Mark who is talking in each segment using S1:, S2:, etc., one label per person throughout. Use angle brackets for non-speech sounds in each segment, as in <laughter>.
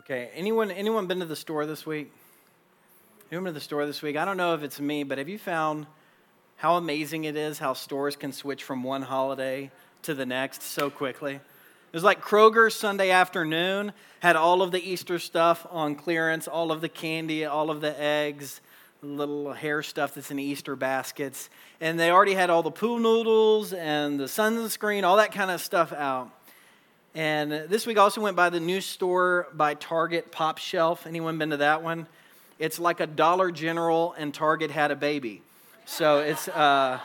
S1: Okay, anyone anyone been to the store this week? Anyone been to the store this week? I don't know if it's me, but have you found how amazing it is how stores can switch from one holiday to the next so quickly? It was like Kroger Sunday afternoon had all of the Easter stuff on clearance, all of the candy, all of the eggs, little hair stuff that's in Easter baskets. And they already had all the pool noodles and the sunscreen, all that kind of stuff out. And this week also went by the new store by Target Pop Shelf. Anyone been to that one? It's like a Dollar General and Target had a baby. So it's, uh,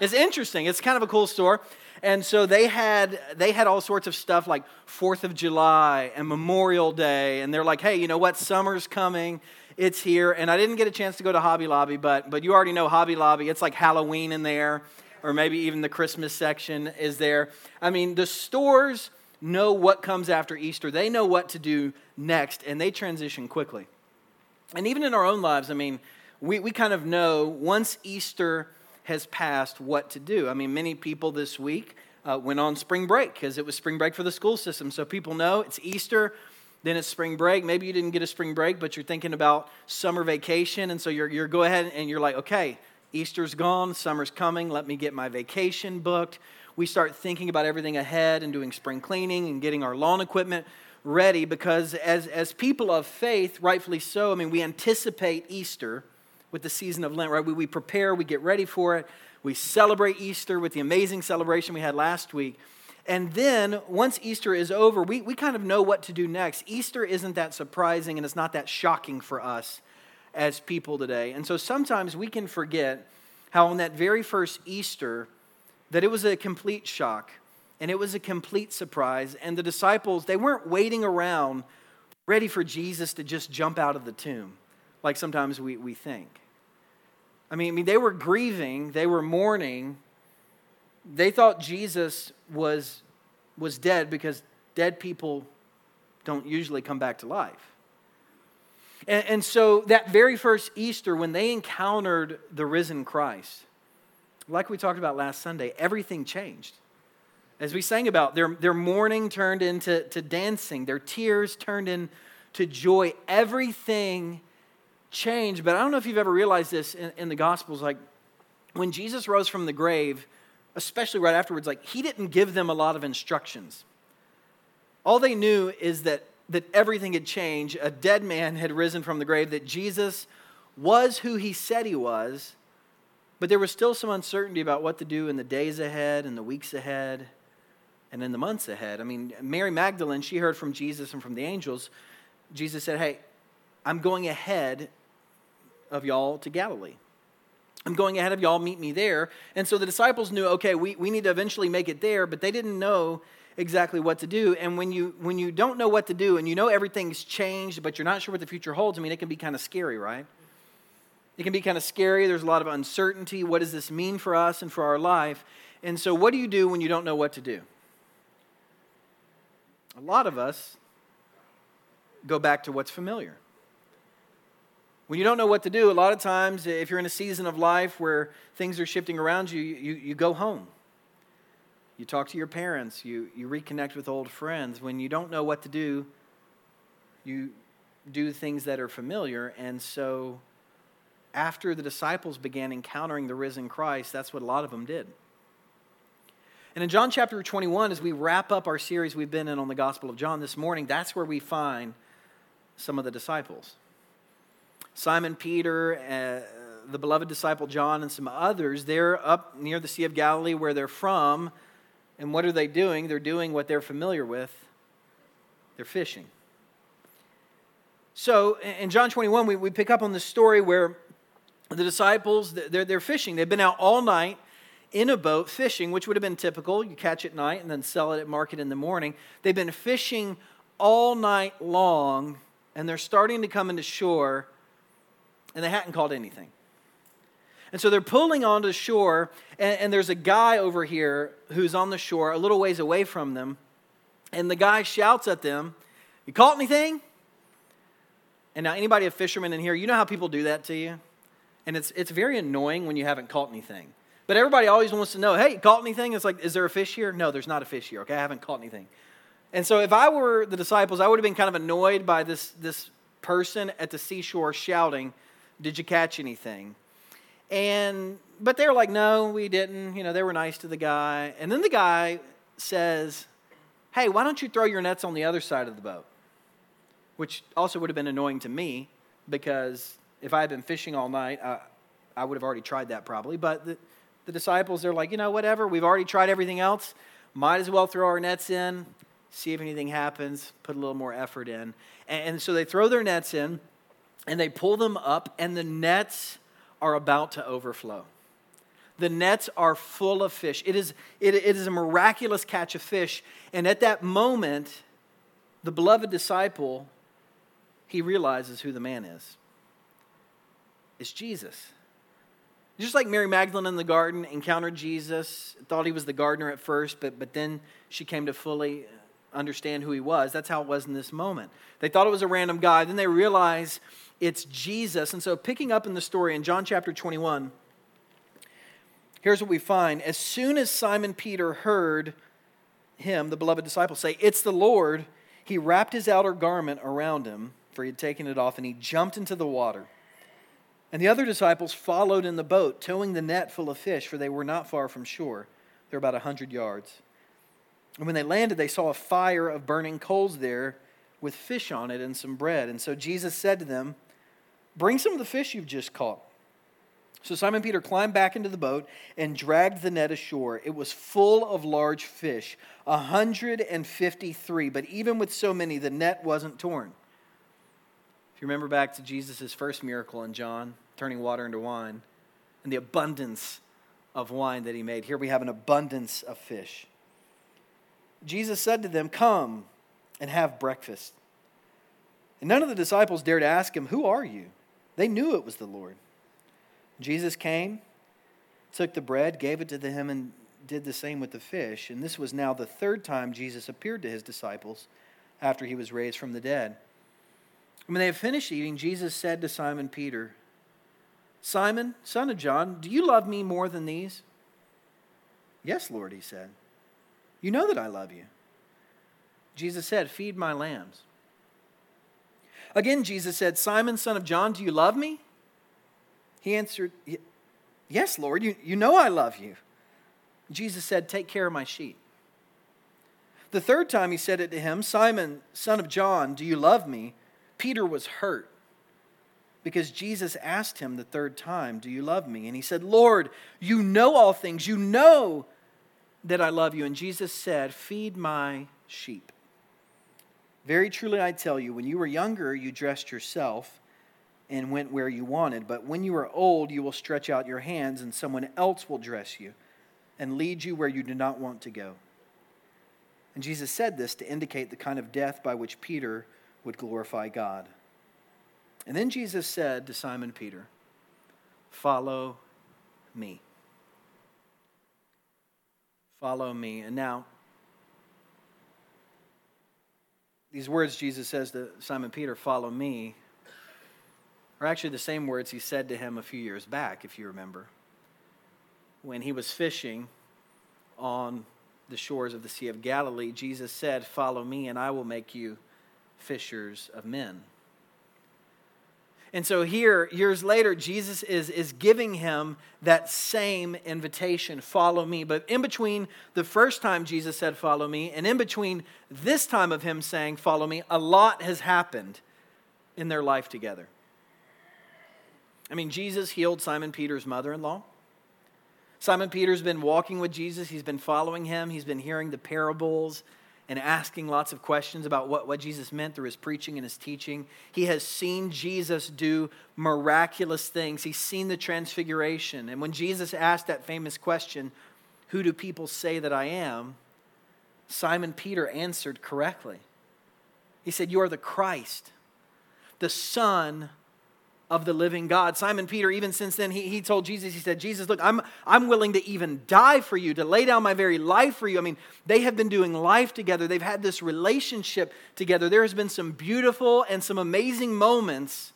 S1: it's interesting. It's kind of a cool store. And so they had, they had all sorts of stuff like 4th of July and Memorial Day. And they're like, hey, you know what? Summer's coming. It's here. And I didn't get a chance to go to Hobby Lobby, but, but you already know Hobby Lobby. It's like Halloween in there, or maybe even the Christmas section is there. I mean, the stores know what comes after Easter. They know what to do next, and they transition quickly. And even in our own lives, I mean, we, we kind of know once Easter has passed what to do. I mean, many people this week uh, went on spring break because it was spring break for the school system. So people know it's Easter, then it's spring break. Maybe you didn't get a spring break, but you're thinking about summer vacation. And so you're, you're go ahead and you're like, okay, Easter's gone, summer's coming, let me get my vacation booked we start thinking about everything ahead and doing spring cleaning and getting our lawn equipment ready because as, as people of faith, rightfully so, I mean, we anticipate Easter with the season of Lent, right? We, we prepare, we get ready for it, we celebrate Easter with the amazing celebration we had last week. And then once Easter is over, we, we kind of know what to do next. Easter isn't that surprising and it's not that shocking for us as people today. And so sometimes we can forget how on that very first Easter, that it was a complete shock and it was a complete surprise. And the disciples, they weren't waiting around ready for Jesus to just jump out of the tomb like sometimes we, we think. I mean, I mean, they were grieving, they were mourning. They thought Jesus was, was dead because dead people don't usually come back to life. And, and so, that very first Easter, when they encountered the risen Christ, like we talked about last Sunday, everything changed. As we sang about, their, their mourning turned into to dancing, their tears turned into joy. Everything changed. But I don't know if you've ever realized this in, in the Gospels. Like when Jesus rose from the grave, especially right afterwards, like he didn't give them a lot of instructions. All they knew is that, that everything had changed. A dead man had risen from the grave, that Jesus was who he said he was but there was still some uncertainty about what to do in the days ahead and the weeks ahead and in the months ahead. I mean, Mary Magdalene, she heard from Jesus and from the angels. Jesus said, Hey, I'm going ahead of y'all to Galilee. I'm going ahead of y'all, meet me there. And so the disciples knew, okay, we, we need to eventually make it there, but they didn't know exactly what to do. And when you when you don't know what to do and you know everything's changed, but you're not sure what the future holds, I mean, it can be kind of scary, right? It can be kind of scary. There's a lot of uncertainty. What does this mean for us and for our life? And so, what do you do when you don't know what to do? A lot of us go back to what's familiar. When you don't know what to do, a lot of times, if you're in a season of life where things are shifting around you, you, you go home. You talk to your parents, you, you reconnect with old friends. When you don't know what to do, you do things that are familiar. And so, after the disciples began encountering the risen Christ, that's what a lot of them did. And in John chapter 21, as we wrap up our series we've been in on the Gospel of John this morning, that's where we find some of the disciples. Simon Peter, uh, the beloved disciple John, and some others, they're up near the Sea of Galilee where they're from. And what are they doing? They're doing what they're familiar with they're fishing. So in John 21, we, we pick up on the story where the disciples, they're, they're fishing. They've been out all night in a boat fishing, which would have been typical. You catch at night and then sell it at market in the morning. They've been fishing all night long, and they're starting to come into shore, and they hadn't caught anything. And so they're pulling onto shore, and, and there's a guy over here who's on the shore a little ways away from them. And the guy shouts at them, You caught anything? And now, anybody a fisherman in here, you know how people do that to you? And it's, it's very annoying when you haven't caught anything. But everybody always wants to know, hey, caught anything? It's like, is there a fish here? No, there's not a fish here, okay? I haven't caught anything. And so if I were the disciples, I would have been kind of annoyed by this, this person at the seashore shouting, Did you catch anything? And but they were like, No, we didn't. You know, they were nice to the guy. And then the guy says, Hey, why don't you throw your nets on the other side of the boat? Which also would have been annoying to me because if I had been fishing all night, I, I would have already tried that probably. But the, the disciples, they're like, you know, whatever, we've already tried everything else. Might as well throw our nets in see if anything happens, put a little more effort in. And, so they throw their nets in and they pull them up, and the nets are about to overflow. The nets are full of fish. It is, it, it is a miraculous catch of fish. And at that moment, the beloved disciple, he realizes who the man is. It's Jesus. Just like Mary Magdalene in the garden encountered Jesus, thought he was the gardener at first, but, but then she came to fully understand who he was. That's how it was in this moment. They thought it was a random guy. Then they realize it's Jesus. And so, picking up in the story in John chapter 21, here's what we find. As soon as Simon Peter heard him, the beloved disciple, say, It's the Lord, he wrapped his outer garment around him, for he had taken it off, and he jumped into the water. And the other disciples followed in the boat, towing the net full of fish, for they were not far from shore. They're about a hundred yards. And when they landed, they saw a fire of burning coals there with fish on it and some bread. And so Jesus said to them, Bring some of the fish you've just caught. So Simon Peter climbed back into the boat and dragged the net ashore. It was full of large fish, 153, but even with so many, the net wasn't torn. If you remember back to Jesus' first miracle in John, turning water into wine, and the abundance of wine that he made, here we have an abundance of fish. Jesus said to them, Come and have breakfast. And none of the disciples dared to ask him, Who are you? They knew it was the Lord. Jesus came, took the bread, gave it to them, and did the same with the fish. And this was now the third time Jesus appeared to his disciples after he was raised from the dead. When they had finished eating, Jesus said to Simon Peter, Simon, son of John, do you love me more than these? Yes, Lord, he said. You know that I love you. Jesus said, Feed my lambs. Again, Jesus said, Simon, son of John, do you love me? He answered, Yes, Lord, you, you know I love you. Jesus said, Take care of my sheep. The third time he said it to him, Simon, son of John, do you love me? Peter was hurt because Jesus asked him the third time, Do you love me? And he said, Lord, you know all things. You know that I love you. And Jesus said, Feed my sheep. Very truly, I tell you, when you were younger, you dressed yourself and went where you wanted. But when you are old, you will stretch out your hands, and someone else will dress you and lead you where you do not want to go. And Jesus said this to indicate the kind of death by which Peter would glorify God. And then Jesus said to Simon Peter, Follow me. Follow me. And now, these words Jesus says to Simon Peter, Follow me, are actually the same words he said to him a few years back, if you remember, when he was fishing on the shores of the Sea of Galilee. Jesus said, Follow me, and I will make you fishers of men. And so here, years later, Jesus is, is giving him that same invitation follow me. But in between the first time Jesus said, follow me, and in between this time of him saying, follow me, a lot has happened in their life together. I mean, Jesus healed Simon Peter's mother in law. Simon Peter's been walking with Jesus, he's been following him, he's been hearing the parables and asking lots of questions about what, what Jesus meant through his preaching and his teaching. He has seen Jesus do miraculous things. He's seen the transfiguration. And when Jesus asked that famous question, Who do people say that I am? Simon Peter answered correctly. He said, You are the Christ, the Son of the living God. Simon Peter, even since then, he, he told Jesus, he said, Jesus, look, I'm, I'm willing to even die for you, to lay down my very life for you. I mean, they have been doing life together, they've had this relationship together. There has been some beautiful and some amazing moments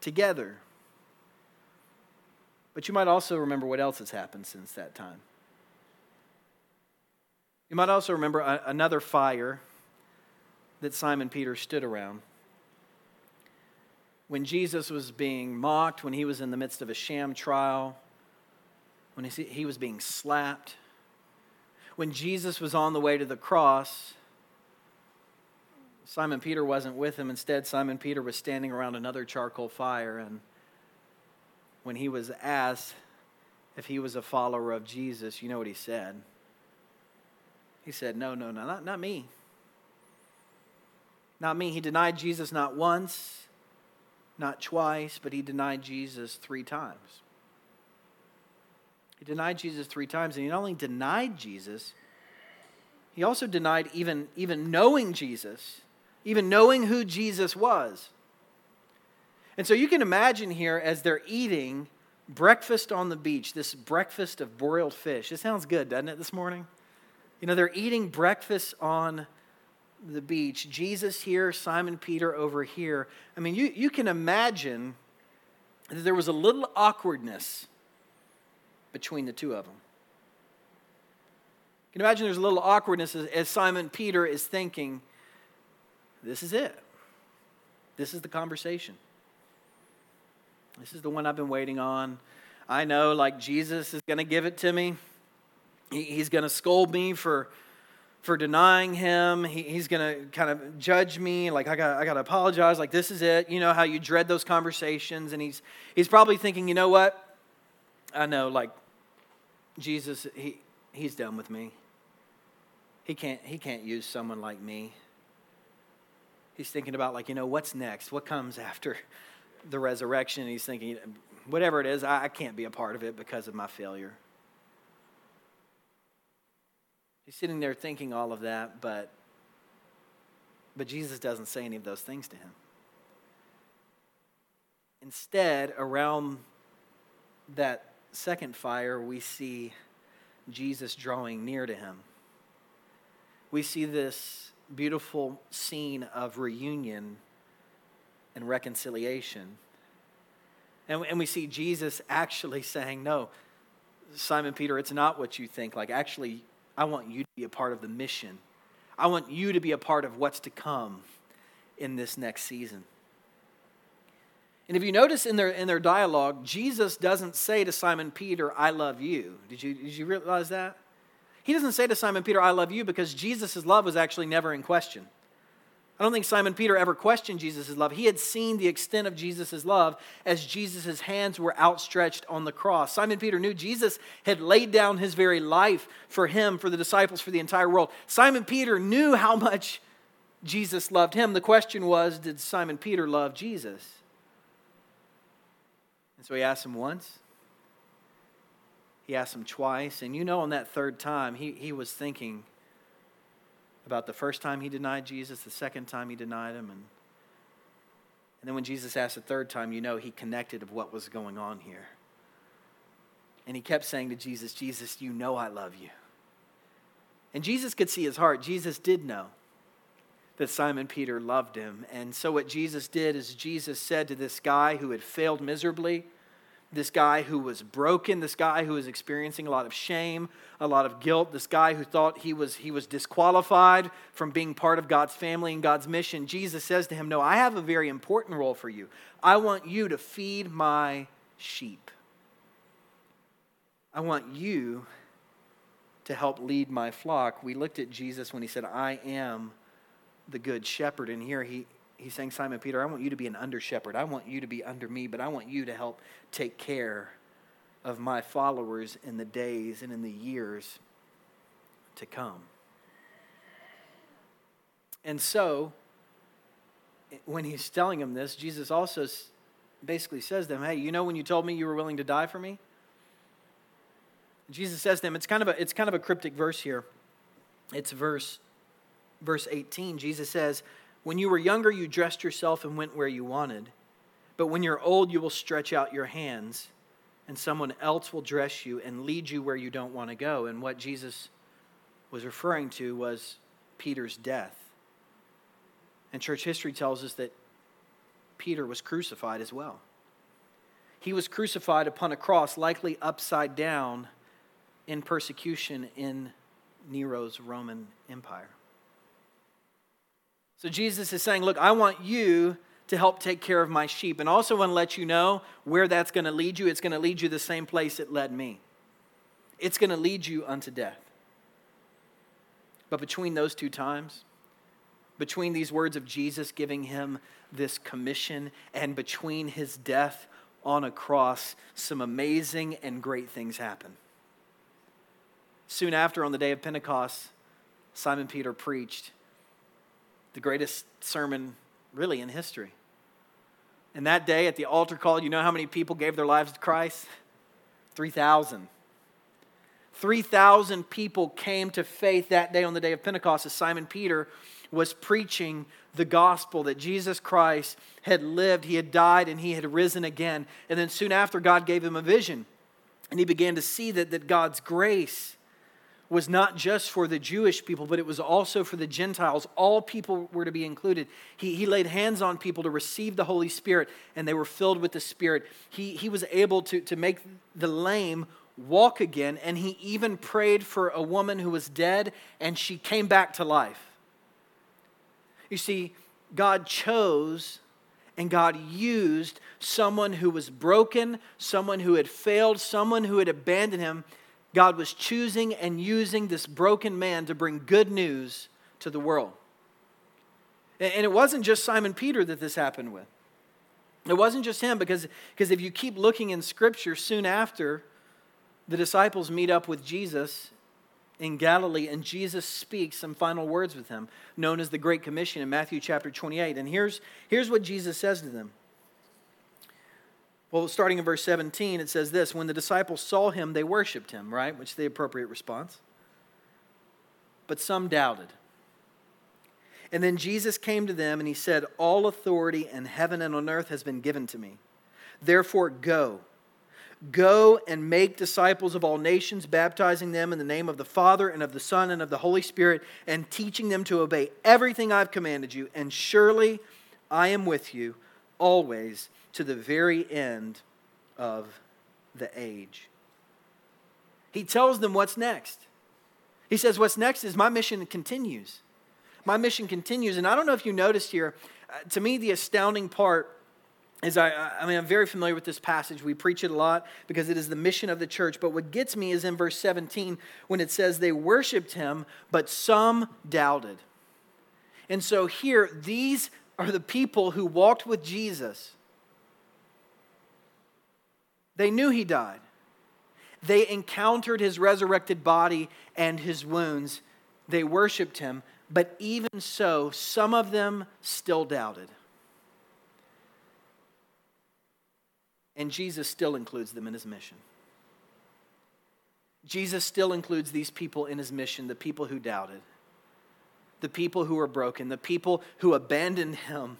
S1: together. But you might also remember what else has happened since that time. You might also remember a, another fire that Simon Peter stood around. When Jesus was being mocked, when he was in the midst of a sham trial, when he, was being slapped, when Jesus was on the way to the cross, Simon Peter wasn't with him. Instead, Simon Peter was standing around another charcoal fire. And when he was asked if he was a follower of Jesus, you know what he said? He said, No, no, no, not, not me. Not me. He denied Jesus not once, not twice, but he denied Jesus three times. He denied Jesus three times, and he not only denied Jesus, he also denied even, even knowing Jesus, even knowing who Jesus was. And so you can imagine here as they're eating breakfast on the beach, this breakfast of broiled fish. It sounds good, doesn't it, this morning? You know, they're eating breakfast on the beach. Jesus here, Simon Peter over here. I mean, you, you can imagine that there was a little awkwardness between the two of them. You can imagine there's a little awkwardness as, as Simon Peter is thinking, this is it. This is the conversation. This is the one I've been waiting on. I know, like, Jesus is going to give it to me. He, he's going to scold me for, for denying him. He, he's going to kind of judge me. Like, I got I to apologize. Like, this is it. You know how you dread those conversations. And he's, he's probably thinking, you know what? I know, like, Jesus, he, he's done with me. He can't, he can't use someone like me. He's thinking about, like, you know, what's next? What comes after the resurrection? And he's thinking, whatever it is, I, I can't be a part of it because of my failure. He's sitting there thinking all of that, but, but Jesus doesn't say any of those things to him. Instead, around that second fire, we see Jesus drawing near to him. We see this beautiful scene of reunion and reconciliation. And, and we see Jesus actually saying, No, Simon Peter, it's not what you think. Like, actually, I want you to be a part of the mission. I want you to be a part of what's to come in this next season. And if you notice in their, in their dialogue, Jesus doesn't say to Simon Peter, I love you. Did you, did you realize that? He doesn't say to Simon Peter, I love you, because Jesus' love was actually never in question. I don't think Simon Peter ever questioned Jesus' love. He had seen the extent of Jesus' love as Jesus' hands were outstretched on the cross. Simon Peter knew Jesus had laid down his very life for him, for the disciples, for the entire world. Simon Peter knew how much Jesus loved him. The question was, did Simon Peter love Jesus? And so he asked him once. He asked him twice. And you know, on that third time, he, he was thinking about the first time he denied Jesus, the second time he denied him. And, and then when Jesus asked the third time, you know, he connected of what was going on here. And he kept saying to Jesus, Jesus, you know I love you. And Jesus could see his heart. Jesus did know that Simon Peter loved him. And so, what Jesus did is, Jesus said to this guy who had failed miserably, this guy who was broken, this guy who was experiencing a lot of shame, a lot of guilt, this guy who thought he was, he was disqualified from being part of God's family and God's mission, Jesus says to him, No, I have a very important role for you. I want you to feed my sheep. I want you to help lead my flock. We looked at Jesus when he said, I am the good shepherd. And here he, he's saying, Simon Peter, I want you to be an under shepherd. I want you to be under me, but I want you to help take care of my followers in the days and in the years to come. And so, when he's telling him this, Jesus also basically says to them, Hey, you know when you told me you were willing to die for me? Jesus says to them, it's kind of a, it's kind of a cryptic verse here. It's verse, verse 18. Jesus says, when you were younger, you dressed yourself and went where you wanted. But when you're old, you will stretch out your hands, and someone else will dress you and lead you where you don't want to go. And what Jesus was referring to was Peter's death. And church history tells us that Peter was crucified as well. He was crucified upon a cross, likely upside down in persecution in Nero's Roman Empire. So Jesus is saying, Look, I want you to help take care of my sheep. And also want to let you know where that's going to lead you. It's going to lead you the same place it led me. It's going to lead you unto death. But between those two times, between these words of Jesus giving him this commission and between his death on a cross, some amazing and great things happen. Soon after, on the day of Pentecost, Simon Peter preached the greatest sermon really in history. And that day at the altar call, you know how many people gave their lives to Christ? 3,000. 3,000 people came to faith that day on the day of Pentecost as Simon Peter was preaching the gospel that Jesus Christ had lived, he had died, and he had risen again. And then soon after, God gave him a vision. And he began to see that, that God's grace was not just for the Jewish people, but it was also for the Gentiles. All people were to be included. He, he laid hands on people to receive the Holy Spirit, and they were filled with the Spirit. He, he was able to, to make the lame walk again, and he even prayed for a woman who was dead, and she came back to life. You see, God chose and God used someone who was broken, someone who had failed, someone who had abandoned him. God was choosing and using this broken man to bring good news to the world. And it wasn't just Simon Peter that this happened with. It wasn't just him, because, because if you keep looking in Scripture, soon after, the disciples meet up with Jesus in Galilee, and Jesus speaks some final words with him, known as the Great Commission in Matthew chapter 28. And here's, here's what Jesus says to them. Well, starting in verse 17, it says this When the disciples saw him, they worshiped him, right? Which is the appropriate response. But some doubted. And then Jesus came to them and he said, All authority in heaven and on earth has been given to me. Therefore, go Go and make disciples of all nations, baptizing them in the name of the Father and of the Son and of the Holy Spirit, and teaching them to obey everything I've commanded you. And surely I am with you always to the very end of the age. He tells them what's next. He says, What's next is my mission continues. My mission continues. And I don't know if you noticed here, uh, to me, the astounding part is I, I mean, I'm very familiar with this passage. We preach it a lot because it is the mission of the church. But what gets me is in verse 17 when it says they worshiped him, but some doubted. And so here, these are the people who walked with Jesus. They knew he died, they encountered his resurrected body and his wounds. They worshiped him, but even so, some of them still doubted. And Jesus still includes them in his mission. Jesus still includes these people in his mission, the people who doubted, the people who were broken, the people who abandoned him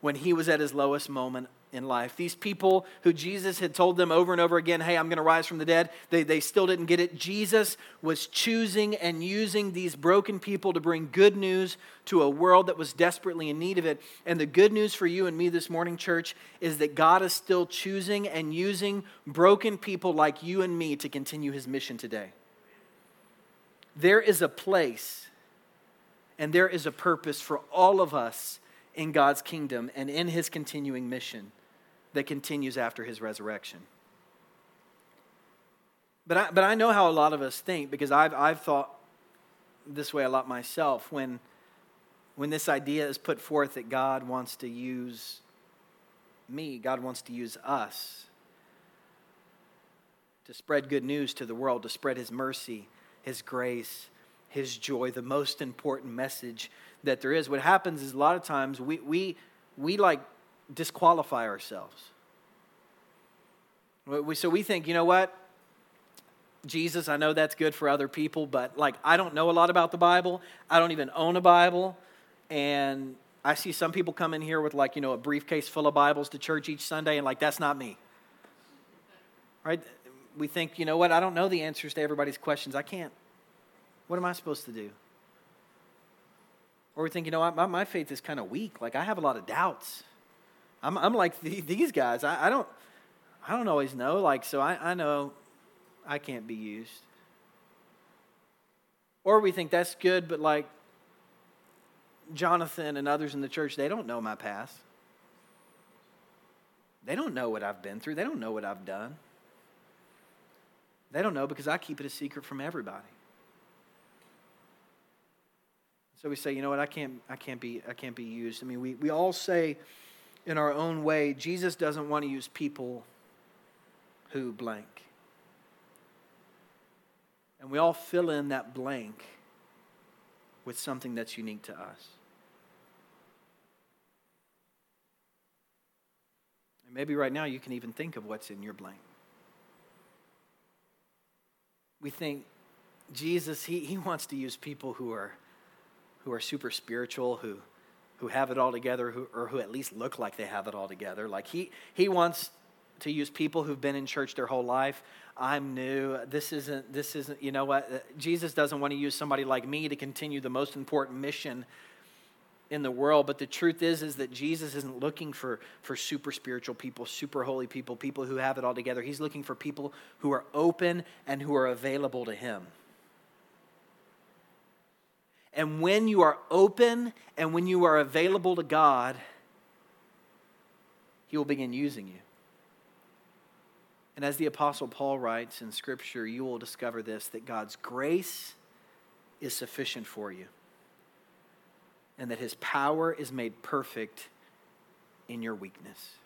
S1: when he was at his lowest moment in life. These people who Jesus had told them over and over again, hey, I'm going to rise from the dead, they, they still didn't get it. Jesus was choosing and using these broken people to bring good news to a world that was desperately in need of it. And the good news for you and me this morning, church, is that God is still choosing and using broken people like you and me to continue his mission today. There is a place and there is a purpose for all of us in God's kingdom and in his continuing mission that continues after his resurrection. But I, but I know how a lot of us think because I've, I've thought this way a lot myself. When, when this idea is put forth that God wants to use me, God wants to use us to spread good news to the world, to spread his mercy, his grace, his joy, the most important message that there is. What happens is a lot of times we, we, we like disqualify ourselves. So we think, you know what? Jesus, I know that's good for other people, but like I don't know a lot about the Bible. I don't even own a Bible. And I see some people come in here with like, you know, a briefcase full of Bibles to church each Sunday, and like, that's not me. Right? We think, you know what? I don't know the answers to everybody's questions. I can't. What am I supposed to do? Or we think, you know, my, my faith is kind of weak. Like, I have a lot of doubts. I'm, I'm like the, these guys. I, I, don't, I don't always know. Like, so I, I know I can't be used. Or we think that's good, but like Jonathan and others in the church, they don't know my past. They don't know what I've been through. They don't know what I've done. They don't know because I keep it a secret from everybody. So we say, you know what, I can't, I can't, be, I can't be used. I mean, we, we all say in our own way, Jesus doesn't want to use people who blank. And we all fill in that blank with something that's unique to us. And maybe right now you can even think of what's in your blank. We think Jesus, he, he wants to use people who are, who are super spiritual, who, who have it all together, who, or who at least look like they have it all together. Like he, he wants to use people who've been in church their whole life. I'm new. This isn't, this isn't, you know what? Jesus doesn't want to use somebody like me to continue the most important mission in the world. But the truth is, is that Jesus isn't looking for, for super spiritual people, super holy people, people who have it all together. He's looking for people who are open and who are available to Him. And when you are open and when you are available to God, He will begin using you. And as the Apostle Paul writes in Scripture, you will discover this that God's grace is sufficient for you, and that His power is made perfect in your weakness.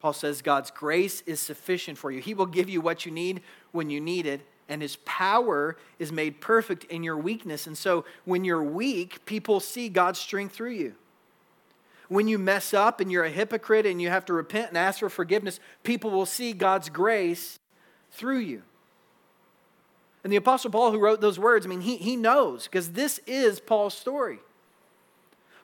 S1: Paul says God's grace is sufficient for you. He will give you what you need when you need it, and His power is made perfect in your weakness. And so when you're weak, people see God's strength through you when you mess up and you're a hypocrite and you have to repent and ask for forgiveness, people will see God's grace through you. And the Apostle Paul, who wrote those words, I mean, he, he knows because this is Paul's story.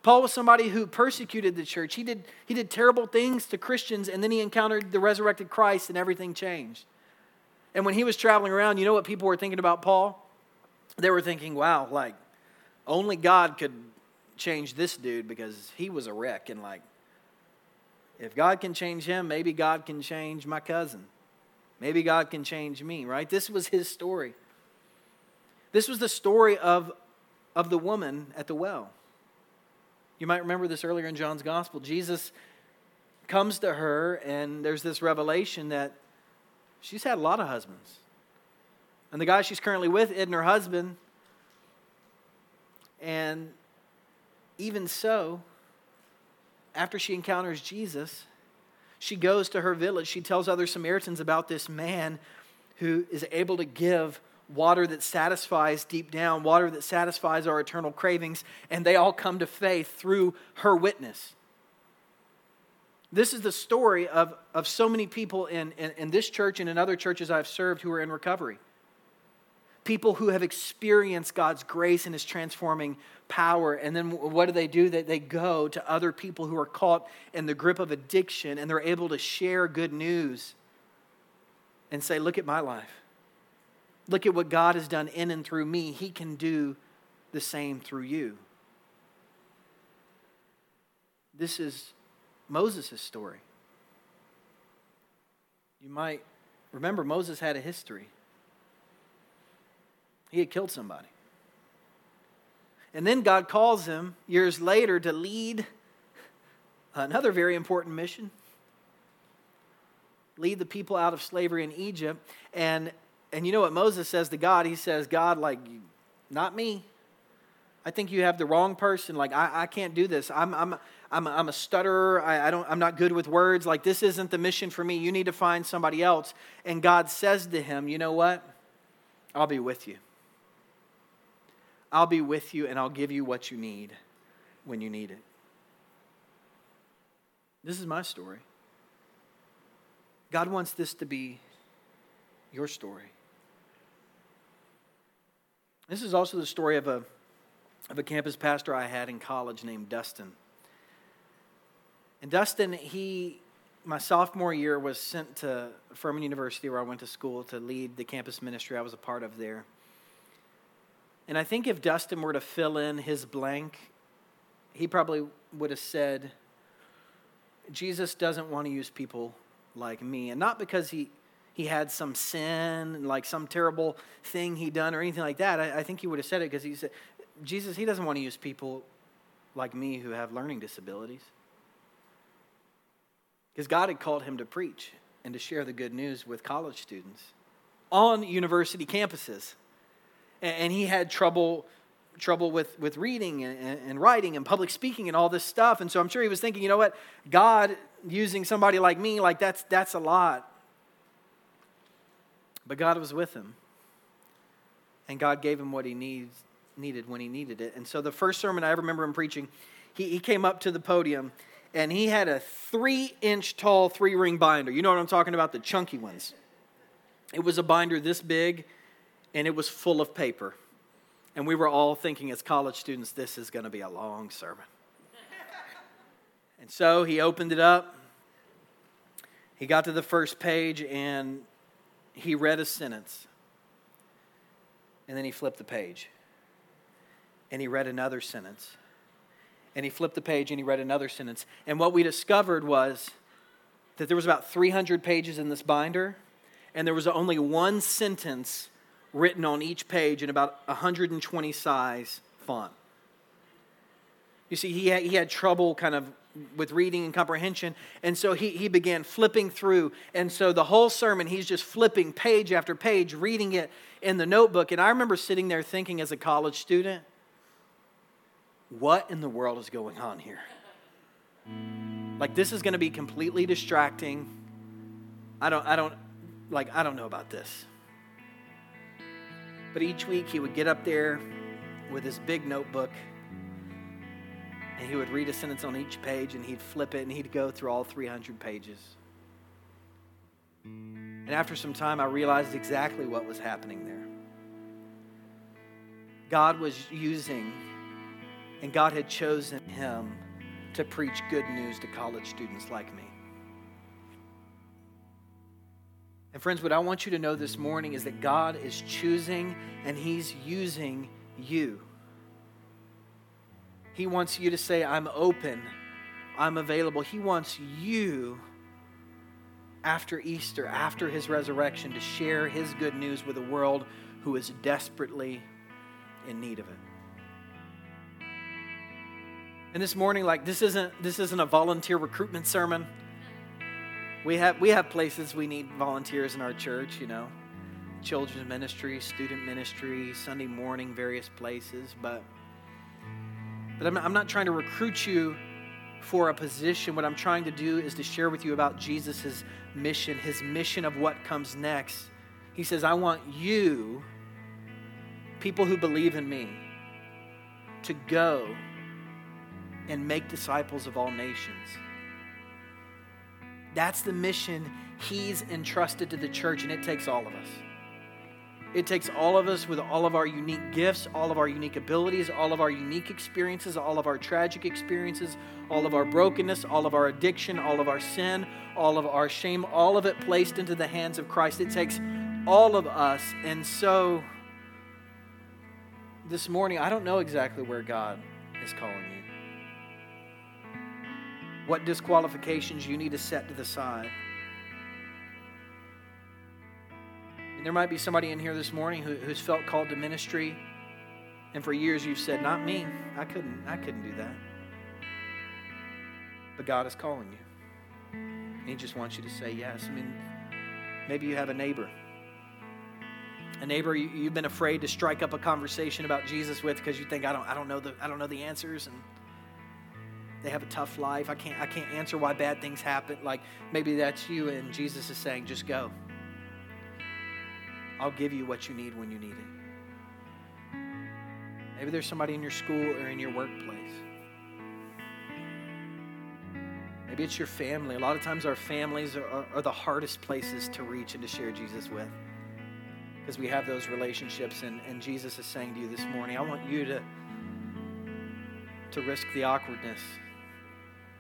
S1: Paul was somebody who persecuted the church. He did, he did terrible things to Christians, and then he encountered the resurrected Christ, and everything changed. And when he was traveling around, you know what people were thinking about Paul? They were thinking, wow, like, only God could change this dude because he was a wreck. And like, if God can change him, maybe God can change my cousin. Maybe God can change me, right? This was his story. This was the story of, of the woman at the well. You might remember this earlier in John's gospel. Jesus comes to her, and there's this revelation that she's had a lot of husbands. And the guy she's currently with isn't her husband. And even so, after she encounters Jesus, she goes to her village. She tells other Samaritans about this man who is able to give water that satisfies deep down, water that satisfies our eternal cravings, and they all come to faith through her witness. This is the story of, of so many people in, in, in this church and in other churches I've served who are in recovery people who have experienced God's grace and His transforming power. And then what do they do? That they go to other people who are caught in the grip of addiction and they're able to share good news and say, Look at my life. Look at what God has done in and through me. He can do the same through you. This is Moses' story. You might remember Moses had a history. He had killed somebody. And then God calls him years later to lead another very important mission lead the people out of slavery in Egypt. And, and you know what Moses says to God? He says, God, like, not me. I think you have the wrong person. Like, I, I can't do this. I'm, I'm, I'm, I'm a stutterer. I, I don't, I'm not good with words. Like, this isn't the mission for me. You need to find somebody else. And God says to him, You know what? I'll be with you. I'll be with you and I'll give you what you need when you need it. This is my story. God wants this to be your story. This is also the story of a, of a campus pastor I had in college named Dustin. And Dustin, he, my sophomore year, was sent to Furman University where I went to school to lead the campus ministry I was a part of there. And I think if Dustin were to fill in his blank, he probably would have said, Jesus doesn't want to use people like me. And not because he, he had some sin, like some terrible thing he done or anything like that, I, I think he would have said it because he said, Jesus, he doesn't want to use people like me who have learning disabilities. Because God had called him to preach and to share the good news with college students on university campuses. And he had trouble trouble with, with reading and, and, writing and public speaking and all this stuff. And so I'm sure he was thinking, you know what? God using somebody like me, like that's, that's a lot. But God was with him. And God gave him what he needs, needed when he needed it. And so the first sermon I ever remember him preaching, he, he came up to the podium and he had a three inch tall three ring binder. You know what I'm talking about? The chunky ones. It was a binder this big and it was full of paper. And we were all thinking as college students, this is going to be a long sermon. <laughs> and so he opened it up. He got to the first page and he read a sentence. And then he flipped the page. And he read another sentence. And he flipped the page and he read another sentence. And what we discovered was that there was about 300 pages in this binder, and there was only one sentence written on each page in about 120 size font. You see, he had, he had trouble kind of with reading and comprehension, and so he, he began flipping through. And so the whole sermon, he's just flipping page after page, reading it in the notebook. And I remember sitting there thinking as a college student, what in the world is going on here? Like, this is going to be completely distracting. I don't, I don't, like, I don't know about this. But each week he would get up there with his big notebook and he would read a sentence on each page and he'd flip it and he'd go through all 300 pages. And after some time, I realized exactly what was happening there. God was using and God had chosen him to preach good news to college students like me. And friends, what I want you to know this morning is that God is choosing and He's using you. He wants you to say, I'm open, I'm available. He wants you after Easter, after His resurrection, to share His good news with a world who is desperately in need of it. And this morning, like this isn't this isn't a volunteer recruitment sermon. We have, we have places we need volunteers in our church, you know, children's ministry, student ministry, Sunday morning, various places. But, but I'm, I'm not trying to recruit you for a position. What I'm trying to do is to share with you about Jesus' mission, his mission of what comes next. He says, I want you, people who believe in me, to go and make disciples of all nations. That's the mission He's entrusted to the church, and it takes all of us. It takes all of us with all of our unique gifts, all of our unique abilities, all of our unique experiences, all of our tragic experiences, all of our brokenness, all of our addiction, all of our sin, all of our shame, all of it placed into the hands of Christ. It takes all of us. And so this morning, I don't know exactly where God is calling you what disqualifications you need to set to the side. And there might be somebody in here this morning who, who's felt called to ministry, and for years you've said, "Not me. I couldn't. I couldn't do that." But God is calling you. He just wants you to say yes. I mean, maybe you have a neighbor. A neighbor you, have been afraid to strike up a conversation about Jesus with because you think I don't I don't know the I don't know the answers and they have a tough life. I can't, I can't answer why bad things happen. Like maybe that's you, and Jesus is saying, just go. I'll give you what you need when you need it. Maybe there's somebody in your school or in your workplace. Maybe it's your family. A lot of times, our families are, are, are the hardest places to reach and to share Jesus with because we have those relationships. And, and Jesus is saying to you this morning, I want you to, to risk the awkwardness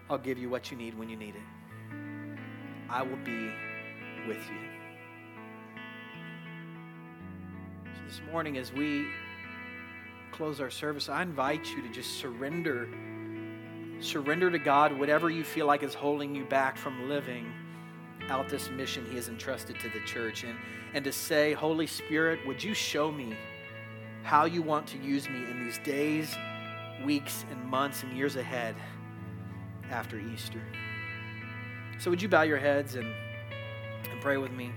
S1: I'll give you what you need when you need it. I will be with you. So this morning, as we close our service, I invite you to just surrender. Surrender to God whatever you feel like is holding you back from living out this mission He has entrusted to the church and, and to say, Holy Spirit, would you show me how you want to use me in these days, weeks, and months and years ahead after Easter? So, would you bow your heads and, and pray with me?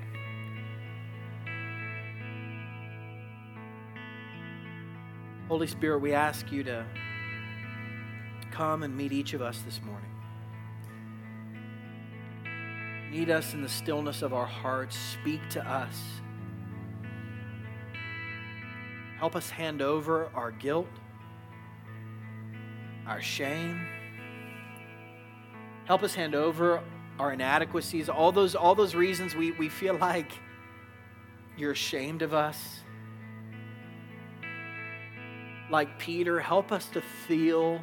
S1: Holy Spirit, we ask you to come and meet each of us this morning. Meet us in the stillness of our hearts. Speak to us. Help us hand over our guilt, our shame. Help us hand over our inadequacies, all those, all those reasons we, we feel <laughs> like you're ashamed of us. Like Peter, help us to feel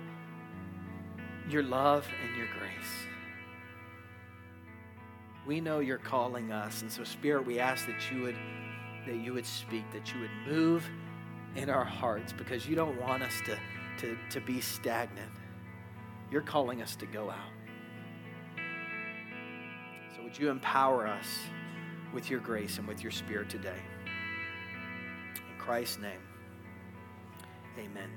S1: your love and your grace. We know you're calling us, and so Spirit, we ask that you would that you would speak, that you would move in our hearts, because you don't want us to, to, to be stagnant. You're calling us to go out. Would you empower us with your grace and with your spirit today? In Christ's name, amen.